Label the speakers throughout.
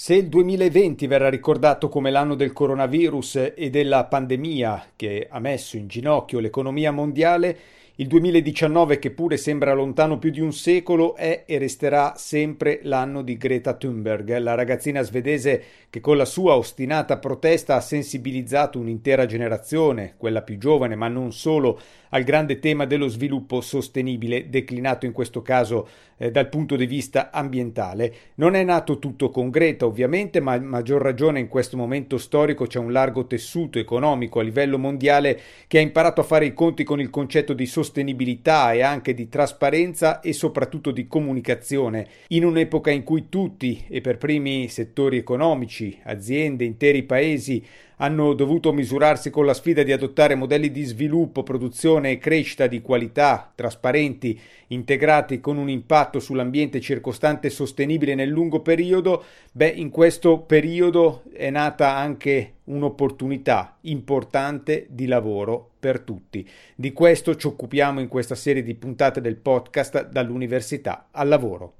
Speaker 1: Se il 2020 verrà ricordato come l'anno del coronavirus e della pandemia che ha messo in ginocchio l'economia mondiale, il 2019, che pure sembra lontano più di un secolo, è e resterà sempre l'anno di Greta Thunberg, la ragazzina svedese che con la sua ostinata protesta ha sensibilizzato un'intera generazione, quella più giovane, ma non solo, al grande tema dello sviluppo sostenibile, declinato in questo caso eh, dal punto di vista ambientale. Non è nato tutto con Greta, ovviamente, ma a maggior ragione in questo momento storico c'è un largo tessuto economico a livello mondiale che ha imparato a fare i conti con il concetto di sostenibilità e anche di trasparenza e soprattutto di comunicazione, in un'epoca in cui tutti, e per primi settori economici, aziende, interi paesi, hanno dovuto misurarsi con la sfida di adottare modelli di sviluppo, produzione e crescita di qualità, trasparenti, integrati con un impatto sull'ambiente circostante sostenibile nel lungo periodo, beh, in questo periodo è nata anche un'opportunità importante di lavoro per tutti. Di questo ci occupiamo in questa serie di puntate del podcast dall'università al lavoro.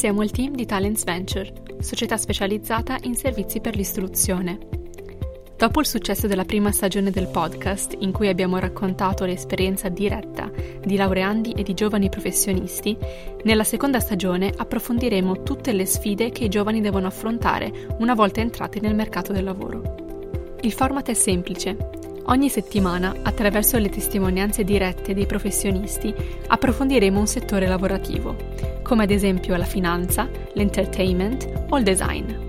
Speaker 2: Siamo il team di Talents Venture, società specializzata in servizi per l'istruzione. Dopo il successo della prima stagione del podcast, in cui abbiamo raccontato l'esperienza diretta di laureandi e di giovani professionisti, nella seconda stagione approfondiremo tutte le sfide che i giovani devono affrontare una volta entrati nel mercato del lavoro. Il format è semplice. Ogni settimana, attraverso le testimonianze dirette dei professionisti, approfondiremo un settore lavorativo come ad esempio la finanza, l'entertainment o il design.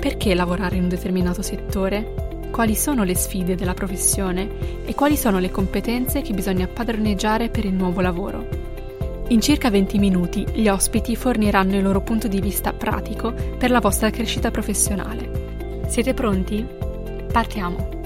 Speaker 2: Perché lavorare in un determinato settore? Quali sono le sfide della professione e quali sono le competenze che bisogna padroneggiare per il nuovo lavoro? In circa 20 minuti gli ospiti forniranno il loro punto di vista pratico per la vostra crescita professionale. Siete pronti? Partiamo!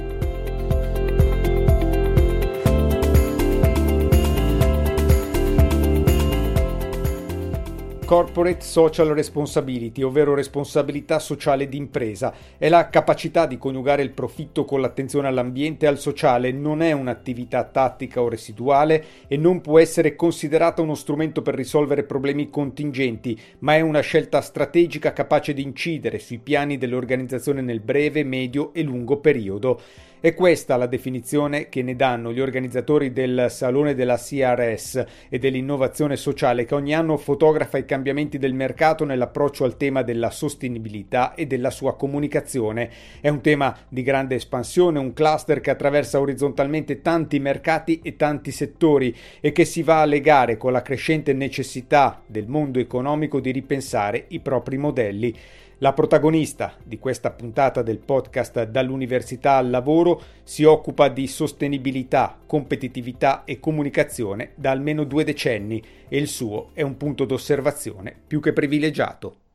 Speaker 1: Corporate Social Responsibility, ovvero responsabilità sociale d'impresa. È la capacità di coniugare il profitto con l'attenzione all'ambiente e al sociale, non è un'attività tattica o residuale e non può essere considerata uno strumento per risolvere problemi contingenti, ma è una scelta strategica capace di incidere sui piani dell'organizzazione nel breve, medio e lungo periodo. È questa la definizione che ne danno gli organizzatori del Salone della CRS e dell'innovazione sociale che ogni anno fotografa i cambiamenti del mercato nell'approccio al tema della sostenibilità e della sua comunicazione. È un tema di grande espansione, un cluster che attraversa orizzontalmente tanti mercati e tanti settori e che si va a legare con la crescente necessità del mondo economico di ripensare i propri modelli. La protagonista di questa puntata del podcast Dall'università al lavoro si occupa di sostenibilità, competitività e comunicazione da almeno due decenni e il suo è un punto d'osservazione più che privilegiato.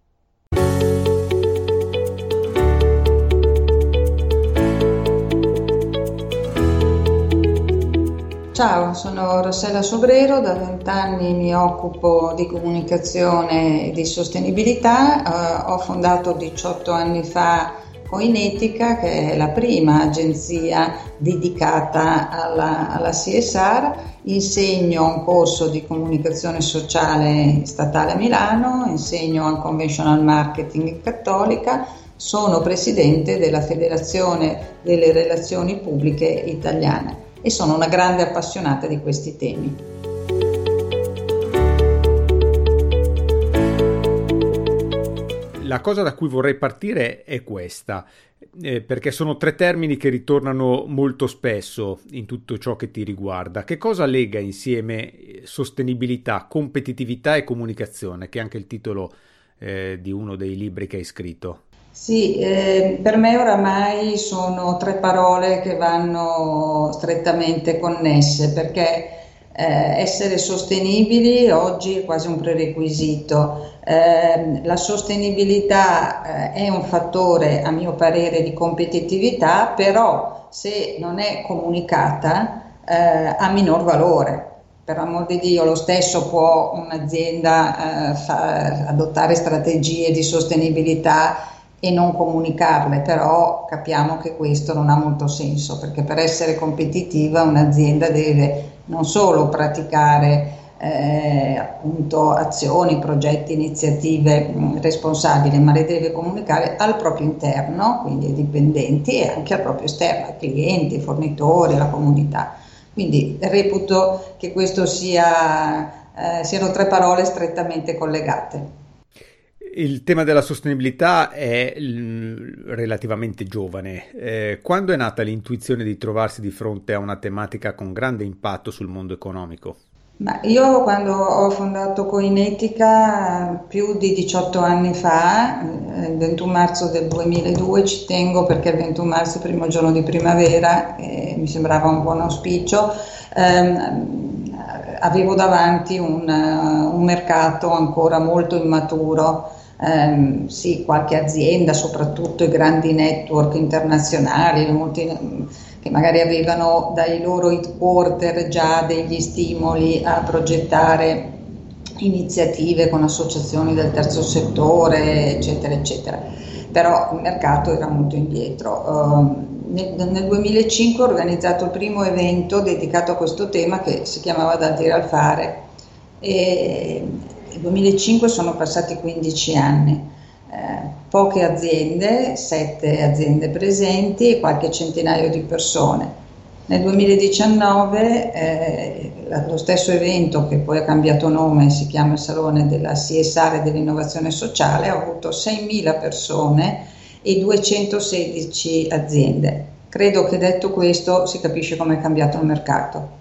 Speaker 3: Ciao, sono Rossella Sobrero, da vent'anni mi occupo di comunicazione e di sostenibilità, uh, ho fondato 18 anni fa Coinetica che è la prima agenzia dedicata alla, alla CSR, insegno un corso di comunicazione sociale statale a Milano, insegno al Conventional Marketing Cattolica, sono presidente della Federazione delle Relazioni Pubbliche Italiane e sono una grande appassionata di questi temi.
Speaker 1: La cosa da cui vorrei partire è questa, eh, perché sono tre termini che ritornano molto spesso in tutto ciò che ti riguarda. Che cosa lega insieme eh, sostenibilità, competitività e comunicazione, che è anche il titolo eh, di uno dei libri che hai scritto?
Speaker 3: Sì, eh, per me oramai sono tre parole che vanno strettamente connesse perché eh, essere sostenibili oggi è quasi un prerequisito. Eh, la sostenibilità eh, è un fattore, a mio parere, di competitività, però se non è comunicata eh, ha minor valore per amor di Dio, lo stesso può un'azienda eh, fa, adottare strategie di sostenibilità e non comunicarle, però capiamo che questo non ha molto senso perché per essere competitiva un'azienda deve non solo praticare eh, appunto azioni, progetti, iniziative responsabili, ma le deve comunicare al proprio interno, quindi ai dipendenti e anche al proprio esterno, ai clienti, ai fornitori, alla comunità. Quindi reputo che questo sia, eh, siano tre parole strettamente collegate.
Speaker 1: Il tema della sostenibilità è relativamente giovane. Eh, quando è nata l'intuizione di trovarsi di fronte a una tematica con grande impatto sul mondo economico?
Speaker 3: Ma io quando ho fondato Coinetica più di 18 anni fa, eh, il 21 marzo del 2002, ci tengo perché il 21 marzo è il primo giorno di primavera e mi sembrava un buon auspicio, ehm, avevo davanti un, un, mercato ancora molto immaturo. Um, sì, qualche azienda, soprattutto i grandi network internazionali, molti, che magari avevano dai loro headquarter già degli stimoli a progettare iniziative con associazioni del terzo settore, eccetera, eccetera. Però il mercato era molto indietro. Uh, nel, nel, 2005 ho organizzato il primo evento dedicato a questo tema che si chiamava Dal dire al fare. E 2005 sono passati 15 anni. Eh, poche aziende, sette aziende presenti e qualche centinaio di persone. Nel 2019 eh, lo stesso evento che poi ha cambiato nome, si chiama Salone della CSR dell'innovazione sociale, ha avuto 6.000 persone e 216 aziende. Credo che detto questo si capisce come è cambiato il mercato.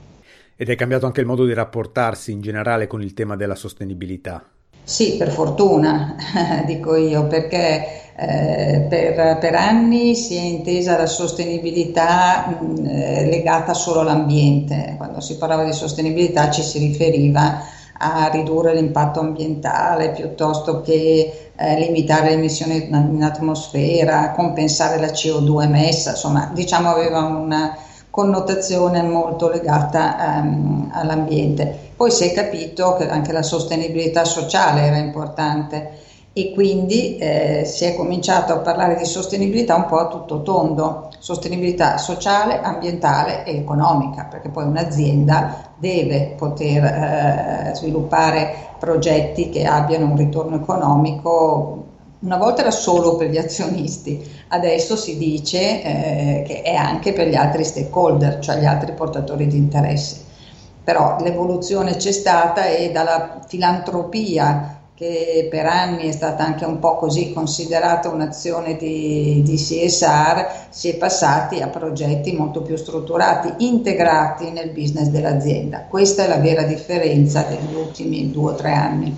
Speaker 1: Ed è cambiato anche il modo di rapportarsi in generale con il tema della sostenibilità.
Speaker 3: Sì, per fortuna, dico io, perché eh, per, per, anni si è intesa la sostenibilità mh, eh, legata solo all'ambiente. Quando si parlava di sostenibilità ci si riferiva a ridurre l'impatto ambientale piuttosto che eh, limitare le emissioni in atmosfera, compensare la CO2 emessa, insomma, diciamo aveva una connotazione molto legata um, all'ambiente. Poi si è capito che anche la sostenibilità sociale era importante e quindi eh, si è cominciato a parlare di sostenibilità un po' a tutto tondo, sostenibilità sociale, ambientale e economica, perché poi un'azienda deve poter eh, sviluppare progetti che abbiano un ritorno economico una volta era solo per gli azionisti, adesso si dice eh, che è anche per gli altri stakeholder, cioè gli altri portatori di interesse. Però l'evoluzione c'è stata e dalla filantropia che per anni è stata anche un po' così considerata un'azione di, di CSR, si è passati a progetti molto più strutturati, integrati nel business dell'azienda. Questa è la vera differenza degli ultimi due o tre anni.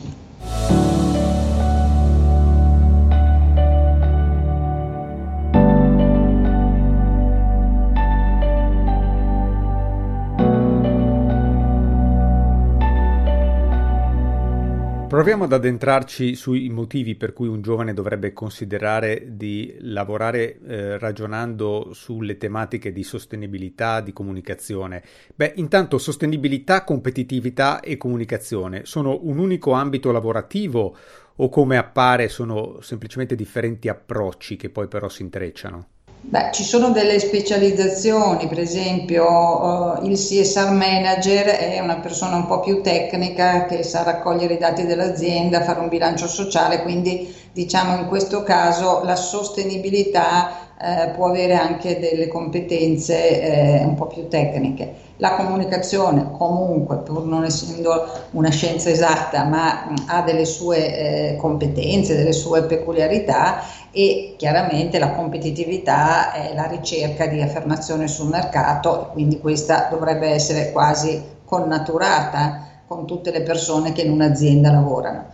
Speaker 1: Proviamo ad addentrarci sui motivi per cui un giovane dovrebbe considerare di lavorare eh, ragionando sulle tematiche di sostenibilità, di comunicazione. Beh, intanto sostenibilità, competitività e comunicazione sono un unico ambito lavorativo o come appare sono semplicemente differenti approcci che poi però si intrecciano?
Speaker 3: Beh, ci sono delle specializzazioni, per esempio uh, il CSR manager è una persona un po' più tecnica che sa raccogliere i dati dell'azienda, fare un bilancio sociale, quindi diciamo in questo caso la sostenibilità eh, può avere anche delle competenze eh, un po' più tecniche. La comunicazione comunque, pur non essendo una scienza esatta, ma mh, ha delle sue eh, competenze, delle sue peculiarità e chiaramente la competitività è la ricerca di affermazione sul mercato e quindi questa dovrebbe essere quasi connaturata con tutte le persone che in un'azienda lavorano.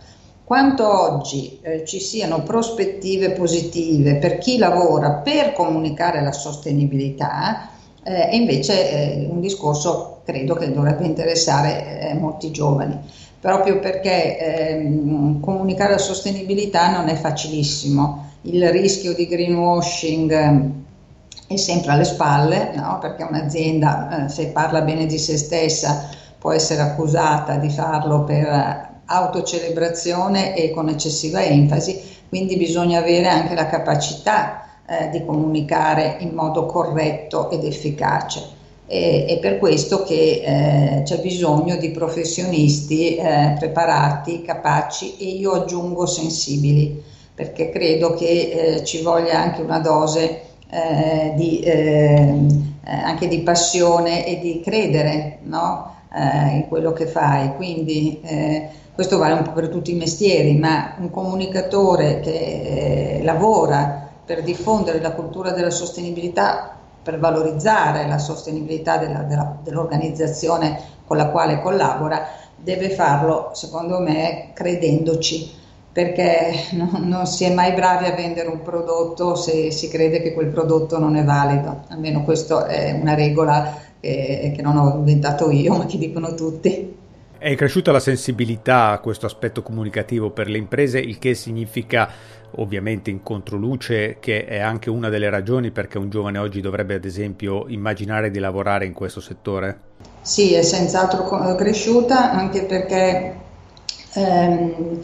Speaker 3: Quanto oggi eh, ci siano prospettive positive per chi lavora per comunicare la sostenibilità, eh, è invece eh, un discorso credo che dovrebbe interessare eh, molti giovani, proprio perché ehm, comunicare la sostenibilità non è facilissimo il rischio di greenwashing eh, è sempre alle spalle, no? perché un'azienda eh, se parla bene di se stessa può essere accusata di farlo per autocelebrazione e con eccessiva enfasi, quindi bisogna avere anche la capacità eh, di comunicare in modo corretto ed efficace. E, è per questo che eh, c'è bisogno di professionisti eh, preparati, capaci e io aggiungo sensibili, perché credo che eh, ci voglia anche una dose eh, di, ehm, eh, anche di passione e di credere no? Eh, in quello che fai. Quindi questo vale un po' per tutti i mestieri, ma un comunicatore che lavora per diffondere la cultura della sostenibilità, per valorizzare la sostenibilità della, della, dell'organizzazione con la quale collabora, deve farlo, secondo me, credendoci, perché non, non, si è mai bravi a vendere un prodotto se si crede che quel prodotto non è valido. Almeno questa è una regola che, che non ho inventato io, ma che dicono tutti.
Speaker 1: È cresciuta la sensibilità a questo aspetto comunicativo per le imprese, il che significa ovviamente in controluce che è anche una delle ragioni perché un giovane oggi dovrebbe ad esempio immaginare di lavorare in questo settore?
Speaker 3: Sì, è senz'altro cresciuta anche perché ehm,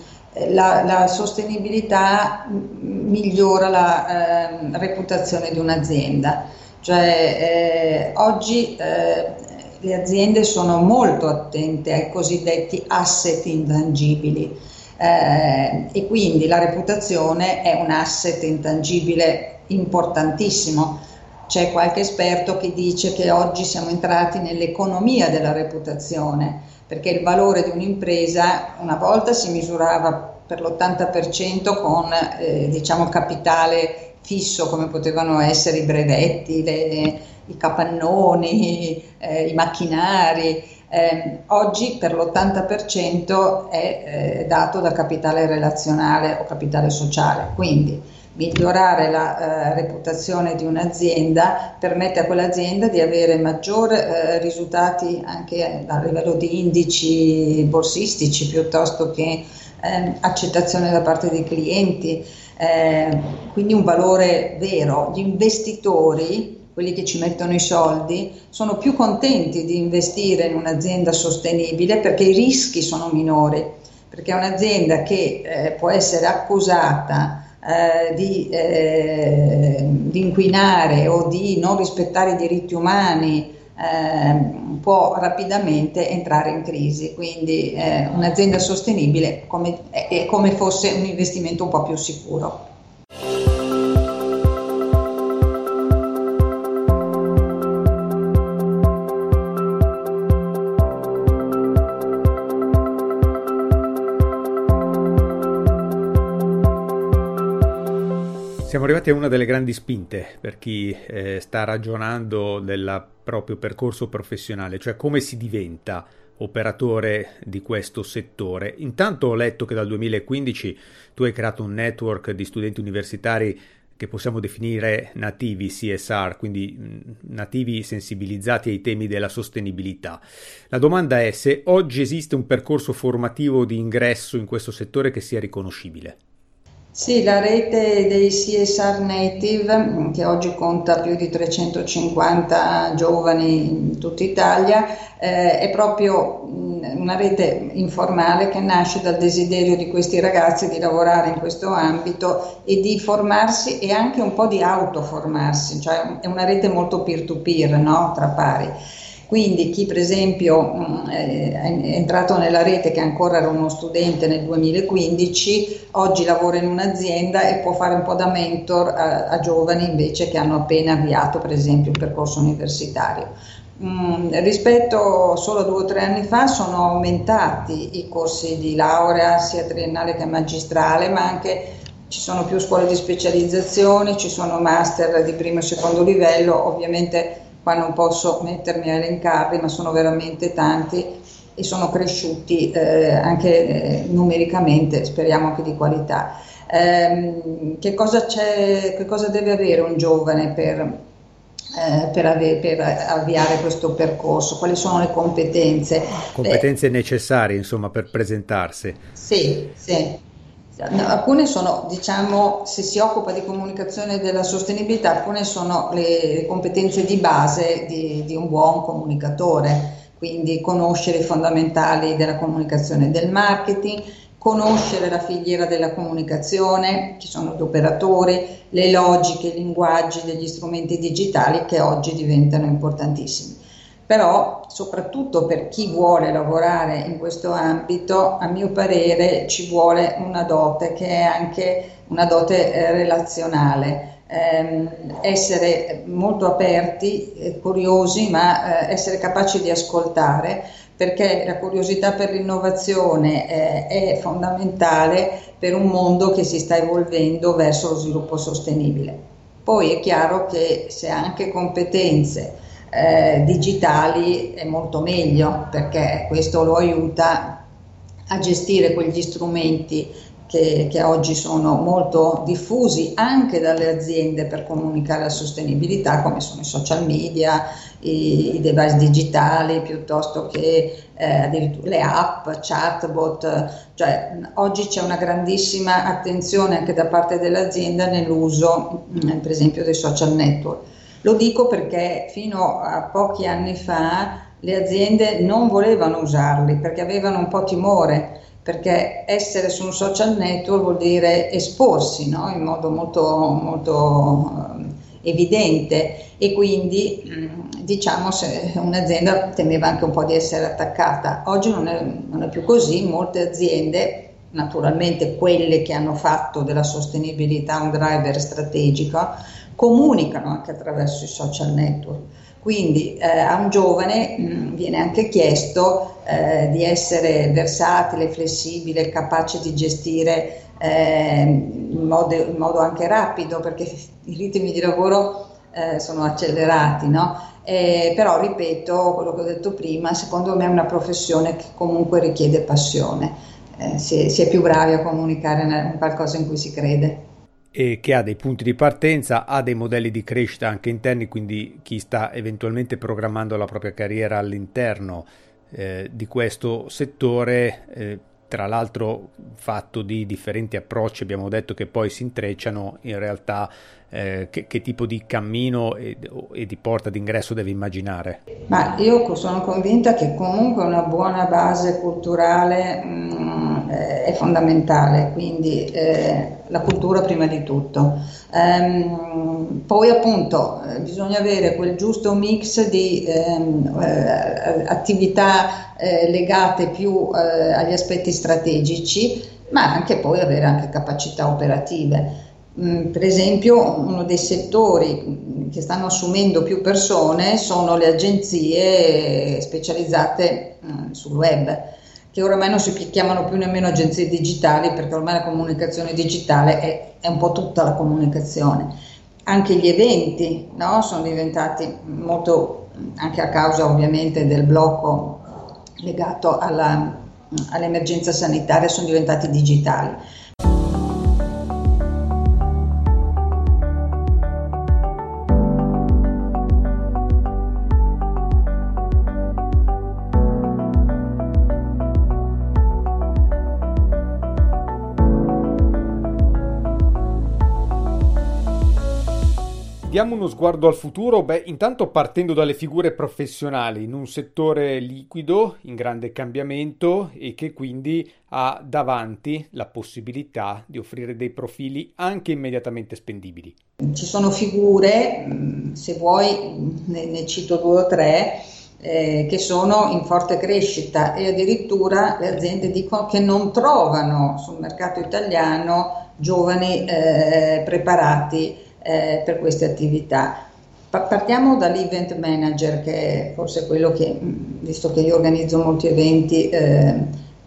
Speaker 3: la, la, sostenibilità migliora la eh, reputazione di un'azienda. Cioè, eh, oggi eh, le aziende sono molto attente ai cosiddetti asset intangibili eh, e quindi la reputazione è un asset intangibile importantissimo. C'è qualche esperto che dice che oggi siamo entrati nell'economia della reputazione, perché il valore di un'impresa una volta si misurava per l'80% con eh, diciamo capitale fisso come potevano essere i brevetti, le, i capannoni, eh, i macchinari. Eh, oggi per l'80% è eh, dato da capitale relazionale o capitale sociale, quindi migliorare la eh, reputazione di un'azienda permette a quell'azienda di avere maggiori eh, risultati anche a livello di indici borsistici piuttosto che ehm, accettazione da parte dei clienti, eh, quindi un valore vero. Gli investitori quelli che ci mettono i soldi, sono più contenti di investire in un'azienda sostenibile perché i rischi sono minori, perché è un'azienda che eh, può essere accusata eh, di, eh, di, inquinare o di non rispettare i diritti umani eh, può rapidamente entrare in crisi. Quindi eh, un'azienda sostenibile come, è come fosse un investimento un po' più sicuro.
Speaker 1: Siamo arrivati a una delle grandi spinte per chi eh, sta ragionando del proprio percorso professionale, cioè come si diventa operatore di questo settore. Intanto ho letto che dal 2015 tu hai creato un network di studenti universitari che possiamo definire nativi CSR, quindi nativi sensibilizzati ai temi della sostenibilità. La domanda è se oggi esiste un percorso formativo di ingresso in questo settore che sia riconoscibile.
Speaker 3: Sì, la rete dei CSR Native, che oggi conta più di 350 giovani in tutta Italia, eh, è proprio una rete informale che nasce dal desiderio di questi ragazzi di lavorare in questo ambito e di formarsi e anche un po' di autoformarsi, cioè è una rete molto peer-to-peer, no? tra pari. Quindi chi per esempio mm, è entrato nella rete che ancora era uno studente nel 2015, oggi lavora in un'azienda e può fare un po' da mentor a, a giovani invece che hanno appena avviato per esempio un percorso universitario. Mm, rispetto solo a due o tre anni fa sono aumentati i corsi di laurea sia triennale che magistrale, ma anche ci sono più scuole di specializzazione, ci sono master di primo e secondo livello, ovviamente qua non posso mettermi a elencarli, ma sono veramente tanti e sono cresciuti eh, anche eh, numericamente, speriamo anche di qualità. Eh, che, cosa che, cosa deve avere un giovane per, eh, per, ave- per, avviare questo percorso? Quali sono le competenze?
Speaker 1: Competenze necessarie, insomma, per presentarsi.
Speaker 3: Sì, sì. Alcune sono, diciamo, se si occupa di comunicazione della sostenibilità, alcune sono le competenze di base di, di un buon comunicatore, quindi conoscere i fondamentali della comunicazione del marketing, conoscere la filiera della comunicazione, chi sono gli operatori, le logiche, i linguaggi degli strumenti digitali che oggi diventano importantissimi. Però, soprattutto per chi vuole lavorare in questo ambito, a mio parere ci vuole una dote che è anche una dote eh, relazionale. Eh, essere molto aperti, eh, curiosi, ma eh, essere capaci di ascoltare, perché la curiosità per l'innovazione è fondamentale per un mondo che si sta evolvendo verso lo sviluppo sostenibile. Poi è chiaro che se anche competenze eh, digitali è molto meglio perché questo lo aiuta a gestire quegli strumenti che, che, oggi sono molto diffusi anche dalle aziende per comunicare la sostenibilità, come sono i social media, i, i device digitali, piuttosto che eh, le app, chatbot, cioè oggi c'è una grandissima attenzione anche da parte dell'azienda nell'uso, mm, per esempio, dei social network. Lo dico perché fino a pochi anni fa le aziende non volevano usarli perché avevano un po' timore perché essere su un social network vuol dire esporsi no? in modo molto, molto eh, evidente e quindi mm, diciamo se un'azienda temeva anche un po' di essere attaccata. Oggi non è, non è più così, molte aziende, naturalmente quelle che hanno fatto della sostenibilità un driver strategico, comunicano anche attraverso i social network. Quindi eh, a un giovane mh, mm, viene anche chiesto eh, di essere versatile, flessibile, capace di gestire eh, in, modo, in, modo, anche rapido, perché i ritmi di lavoro eh, sono accelerati, no? Eh, però ripeto quello che ho detto prima, secondo me è una professione che comunque richiede passione, eh, si, si, è più bravi a comunicare in qualcosa in cui si crede
Speaker 1: e che ha dei punti di partenza, ha dei modelli di crescita anche interni, quindi chi sta eventualmente programmando la propria carriera all'interno eh, di questo settore, eh, tra l'altro fatto di differenti approcci, abbiamo detto che poi si intrecciano, in realtà eh, che, che, tipo di cammino e, e, di porta d'ingresso deve immaginare?
Speaker 3: Ma io sono convinta che comunque una buona base culturale mh, mm, è fondamentale, quindi eh, la cultura prima di tutto. Ehm, poi appunto eh, bisogna avere quel giusto mix di ehm, eh, attività eh, legate più eh, agli aspetti strategici, ma anche poi avere anche capacità operative. Mm, per esempio uno dei settori che stanno assumendo più persone sono le agenzie specializzate mm, sul web che oramai non si chiamano più nemmeno agenzie digitali perché ormai la comunicazione digitale è, è un po' tutta la comunicazione. Anche gli eventi no? sono diventati molto, anche a causa ovviamente del blocco legato alla, all'emergenza sanitaria, sono diventati digitali.
Speaker 1: Diamo uno sguardo al futuro, beh, intanto partendo dalle figure professionali in un settore liquido, in grande cambiamento e che quindi ha davanti la possibilità di offrire dei profili anche immediatamente spendibili.
Speaker 3: Ci sono figure, mm, se vuoi ne, ne cito due o tre, eh, che sono in forte crescita e addirittura le aziende dicono che non trovano sul mercato italiano giovani eh, preparati eh, per queste attività. Partiamo dall'event manager, che è forse quello che, visto che io organizzo molti eventi, eh,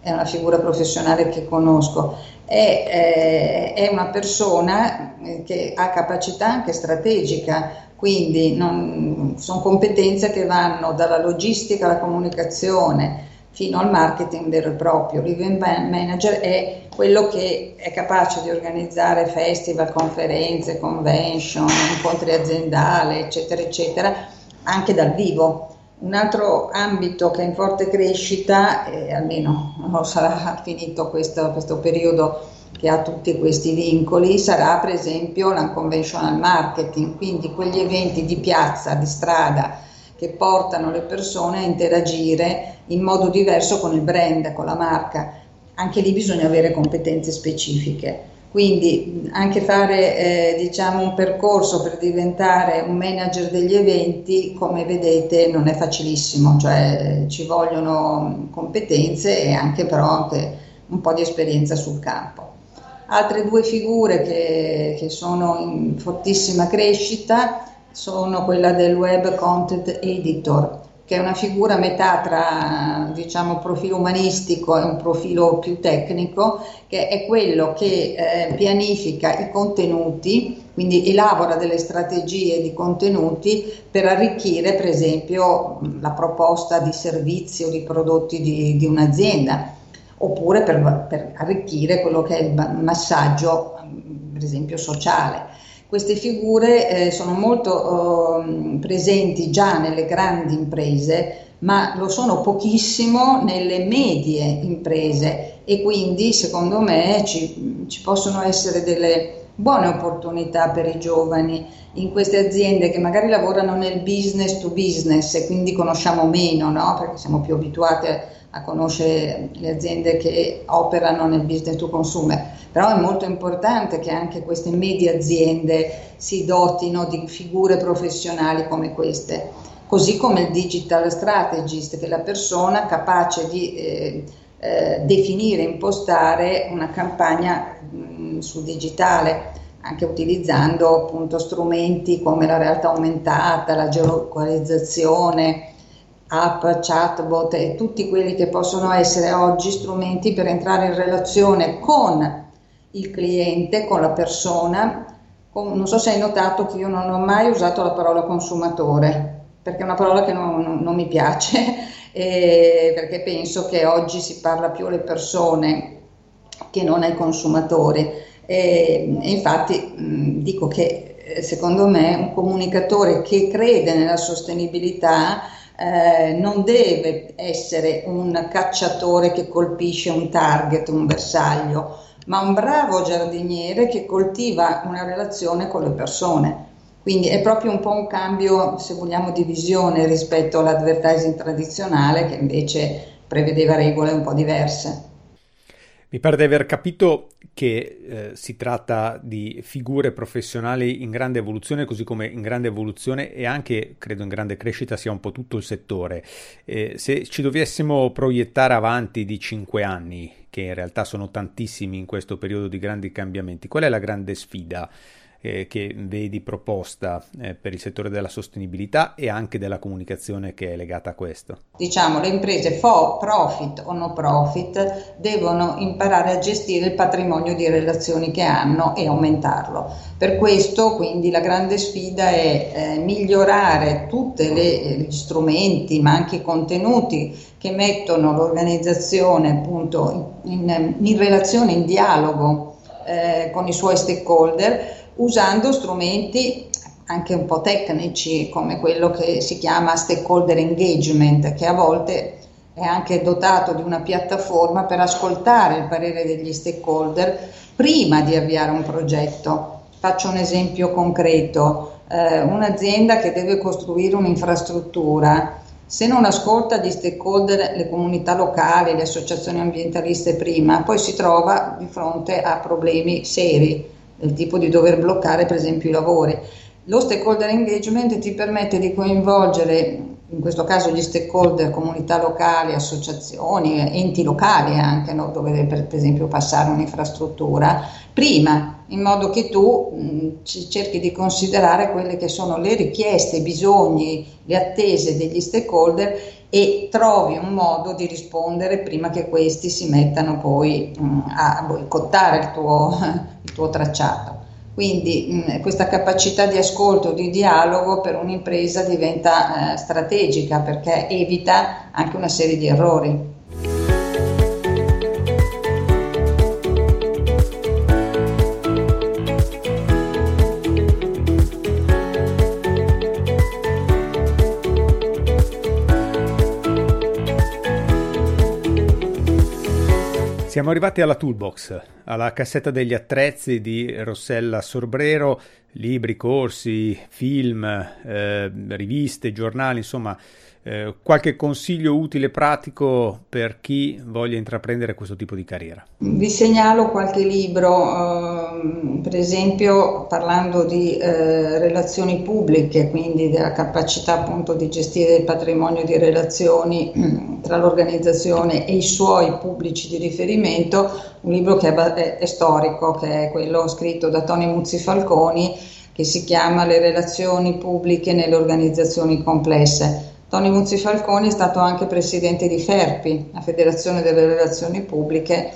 Speaker 3: è una figura professionale che conosco. È, eh, è una persona eh, che ha capacità anche strategica, quindi non, sono competenze che vanno dalla logistica alla comunicazione fino al marketing vero e proprio. L'event manager è quello che è capace di organizzare festival, conferenze, convention, incontri aziendali, eccetera, eccetera, anche dal vivo. Un altro ambito che è in forte crescita, eh, almeno non sarà finito questo, questo periodo che ha tutti questi vincoli, sarà per esempio l'unconventional marketing, quindi quegli eventi di piazza, di strada, che portano le persone a interagire in modo diverso con il brand, con la marca anche lì bisogna avere competenze specifiche. Quindi anche fare eh, diciamo, un percorso per diventare un manager degli eventi, come vedete, non è facilissimo, cioè ci vogliono competenze e anche però anche un po' di esperienza sul campo. Altre due figure che, che sono in fortissima crescita sono quella del web content editor, che è una figura a metà tra diciamo profilo umanistico e un profilo più tecnico, che è quello che eh, pianifica i contenuti, quindi elabora delle strategie di contenuti per arricchire per esempio la proposta di servizi o di prodotti di, di un'azienda oppure per, per, arricchire quello che è il massaggio per esempio sociale. Queste figure eh, sono molto eh, presenti già nelle grandi imprese, ma lo sono pochissimo nelle medie imprese e quindi secondo me ci, ci possono essere delle buone opportunità per i giovani in queste aziende che magari lavorano nel business to business e quindi conosciamo meno, no? perché siamo più abituati a, a conoscere le aziende che operano nel business to consumer. Però è molto importante che anche queste medie aziende si dotino di figure professionali come queste, così come il digital strategist, che è la persona capace di eh, eh, definire, impostare una campagna mh, sul digitale anche utilizzando appunto strumenti come la realtà aumentata, la geolocalizzazione, app, chatbot e tutti quelli che possono essere oggi strumenti per entrare in relazione con il cliente, con la persona. non so se hai notato che io non ho mai usato la parola consumatore, perché è una parola che non, non, non mi piace, perché penso che oggi si parla più alle persone che non ai consumatori. E, e infatti mh, dico che eh, secondo me un comunicatore che crede nella sostenibilità eh, non deve essere un cacciatore che colpisce un target, un bersaglio, ma un bravo giardiniere che coltiva una relazione con le persone. Quindi è proprio un po' un cambio, se vogliamo, di visione rispetto all'advertising tradizionale che invece prevedeva regole un po' diverse.
Speaker 1: Mi pare di aver capito che eh, si tratta di figure professionali in grande evoluzione, così come in grande evoluzione e anche, credo, in grande crescita sia un po' tutto il settore. Eh, se ci dovessimo proiettare avanti di cinque anni, che in realtà sono tantissimi in questo periodo di grandi cambiamenti, qual è la grande sfida eh, che vedi proposta eh, per il settore della sostenibilità e anche della comunicazione che è legata a questo?
Speaker 3: Diciamo, le imprese for profit o no profit devono imparare a gestire il patrimonio di relazioni che hanno e aumentarlo. Per questo quindi la grande sfida è eh, migliorare tutti gli strumenti ma anche i contenuti che mettono l'organizzazione appunto in, in, in relazione, in dialogo eh, con i suoi stakeholder usando strumenti anche un po' tecnici come quello che si chiama stakeholder engagement, che a volte è anche dotato di una piattaforma per ascoltare il parere degli stakeholder prima di avviare un progetto. Faccio un esempio concreto, eh, un'azienda che deve costruire un'infrastruttura, se non ascolta gli stakeholder, le comunità locali, le associazioni ambientaliste prima, poi si trova di fronte a problemi seri del tipo di dover bloccare per esempio i lavori. Lo stakeholder engagement ti permette di coinvolgere, in questo caso gli stakeholder, comunità locali, associazioni, enti locali anche, no? dove deve per, esempio passare un'infrastruttura, prima, in modo che tu mh, cerchi di considerare quelle che sono le richieste, i bisogni, le attese degli stakeholder e trovi un modo di rispondere prima che questi si mettano poi mh, a boicottare il tuo, il tuo tracciato. Quindi mh, questa capacità di ascolto, di dialogo per un'impresa diventa eh, strategica perché evita anche una serie di errori.
Speaker 1: Siamo arrivati alla toolbox, alla cassetta degli attrezzi di Rossella Sorbrero, libri, corsi, film, eh, riviste, giornali, insomma eh, qualche consiglio utile pratico per chi voglia intraprendere questo tipo di carriera?
Speaker 3: Vi segnalo qualche libro, eh, per esempio parlando di eh, relazioni pubbliche, quindi della capacità appunto di gestire il patrimonio di relazioni tra l'organizzazione e i suoi pubblici di riferimento, un libro che è, storico, che è quello scritto da Tony Muzzi Falconi, che si chiama Le relazioni pubbliche nelle organizzazioni complesse Tony Muzzi Falconi è stato anche presidente di FERPI, la Federazione delle Relazioni Pubbliche,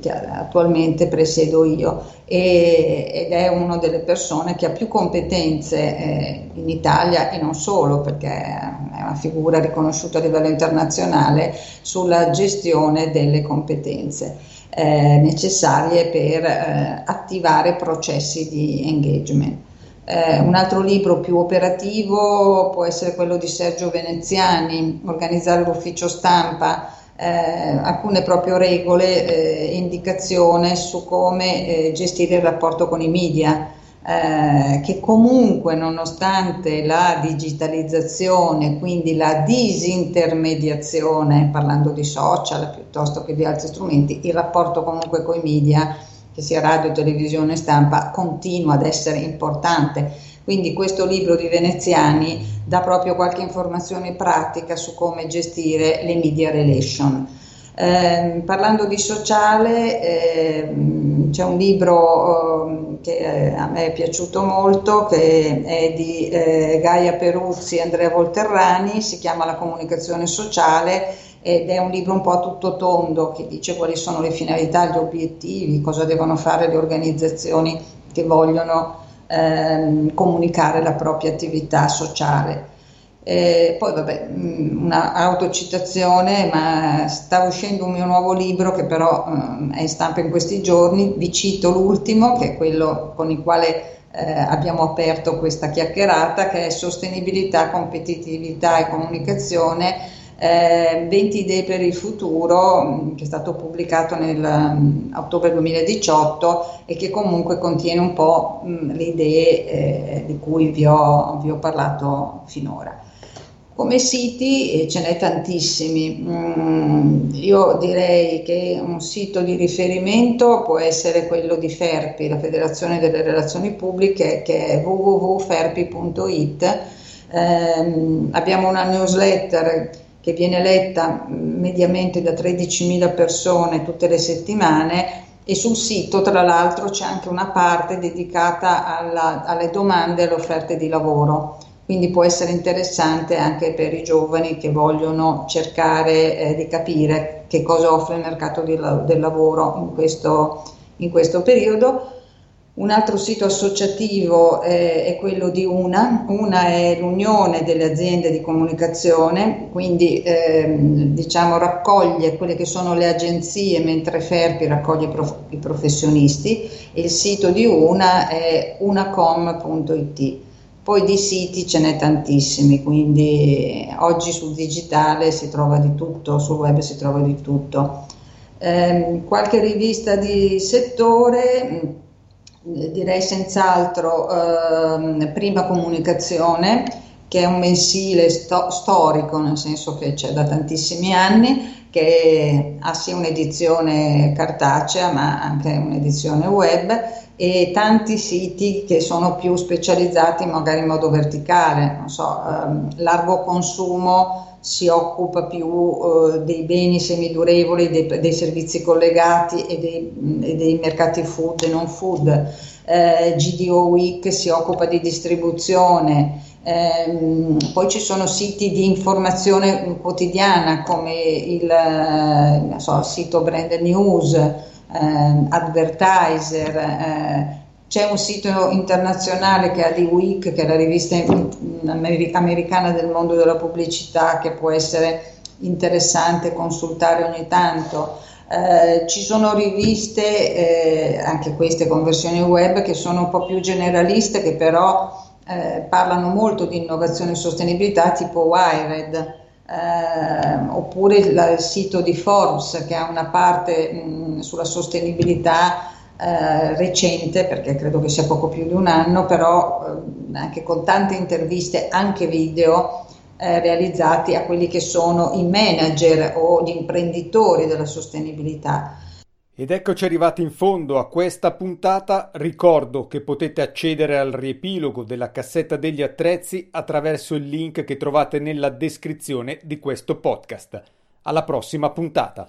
Speaker 3: che attualmente presiedo io, e, ed è una delle persone che ha più competenze eh, in Italia e non solo, perché è una figura riconosciuta a livello internazionale sulla gestione delle competenze eh, necessarie per eh, attivare processi di engagement. Eh, un altro libro più operativo può essere quello di Sergio Veneziani, Organizzare l'ufficio stampa, eh, alcune proprio regole eh, indicazioni su come eh, gestire il rapporto con i media. Eh, che comunque nonostante la digitalizzazione, quindi la disintermediazione, parlando di social piuttosto che di altri strumenti, il rapporto comunque con i media che sia radio, televisione, stampa, continua ad essere importante. Quindi questo libro di Veneziani dà proprio qualche informazione pratica su come gestire le media relation. Eh, parlando di sociale, eh, c'è un libro eh, che a me è piaciuto molto, che è di eh, Gaia Peruzzi e Andrea Volterrani, si chiama La comunicazione sociale ed è un libro un po' a tutto tondo che dice quali sono le finalità, gli obiettivi, cosa devono fare le organizzazioni che vogliono ehm, comunicare la propria attività sociale. E poi vabbè, mm, una autocitazione, ma sta uscendo un mio nuovo libro che però um, è in stampa in questi giorni, vi cito l'ultimo, che è quello con il quale eh, abbiamo aperto questa chiacchierata, che è Sostenibilità, Competitività e Comunicazione eh, 20 idee per il futuro, mm, che è stato pubblicato nel um, ottobre 2018 e che comunque contiene un po' mh, mm, le idee eh, di cui vi ho, vi ho, parlato finora. Come siti eh, ce n'è tantissimi, mm, io direi che un sito di riferimento può essere quello di FERPI, la Federazione delle Relazioni Pubbliche, che è www.ferpi.it. Eh, abbiamo una newsletter che viene letta mm, mediamente da 13.000 persone tutte le settimane e sul sito tra l'altro c'è anche una parte dedicata alla, alle domande e alle offerte di lavoro, quindi può essere interessante anche per i giovani che vogliono cercare eh, di capire che cosa offre il mercato di, del lavoro in questo, in questo periodo. Un altro sito associativo eh, è quello di UNA, UNA è l'Unione delle aziende di comunicazione, quindi ehm, diciamo raccoglie quelle che sono le agenzie, mentre Ferpi raccoglie i, prof- i professionisti. Il sito di UNA è unacom.it. Poi di siti ce n'è tantissimi, quindi oggi sul digitale si trova di tutto, sul web si trova di tutto. Eh, qualche rivista di settore direi senz'altro eh, Prima Comunicazione, che è un mensile sto- storico, nel senso che c'è da tantissimi anni, che ha sia un'edizione cartacea ma anche un'edizione web e tanti siti che sono più specializzati magari in modo verticale, non so, ehm, largo consumo si occupa più eh, dei beni semidurevoli, dei, dei servizi collegati e dei, e dei, mercati food e non food. Eh, GDO Week si occupa di distribuzione. Eh, poi ci sono siti di informazione quotidiana come il eh, so, sito Brand News, eh, Advertiser, eh, c'è un sito internazionale che è di Week, che è la rivista americana del mondo della pubblicità, che può essere interessante consultare ogni tanto. Eh, ci sono riviste, eh, anche queste con versioni web, che sono un po' più generaliste, che però eh, parlano molto di innovazione e sostenibilità, tipo Wired. Eh, oppure il, il, sito di Forbes che ha una parte mh, sulla sostenibilità eh, recente, perché credo che sia poco più di un anno, però eh, anche con tante interviste, anche video, eh, realizzati a quelli che sono i manager o gli imprenditori della sostenibilità.
Speaker 1: Ed eccoci arrivati in fondo a questa puntata. Ricordo che potete accedere al riepilogo della cassetta degli attrezzi attraverso il link che trovate nella descrizione di questo podcast. Alla prossima puntata.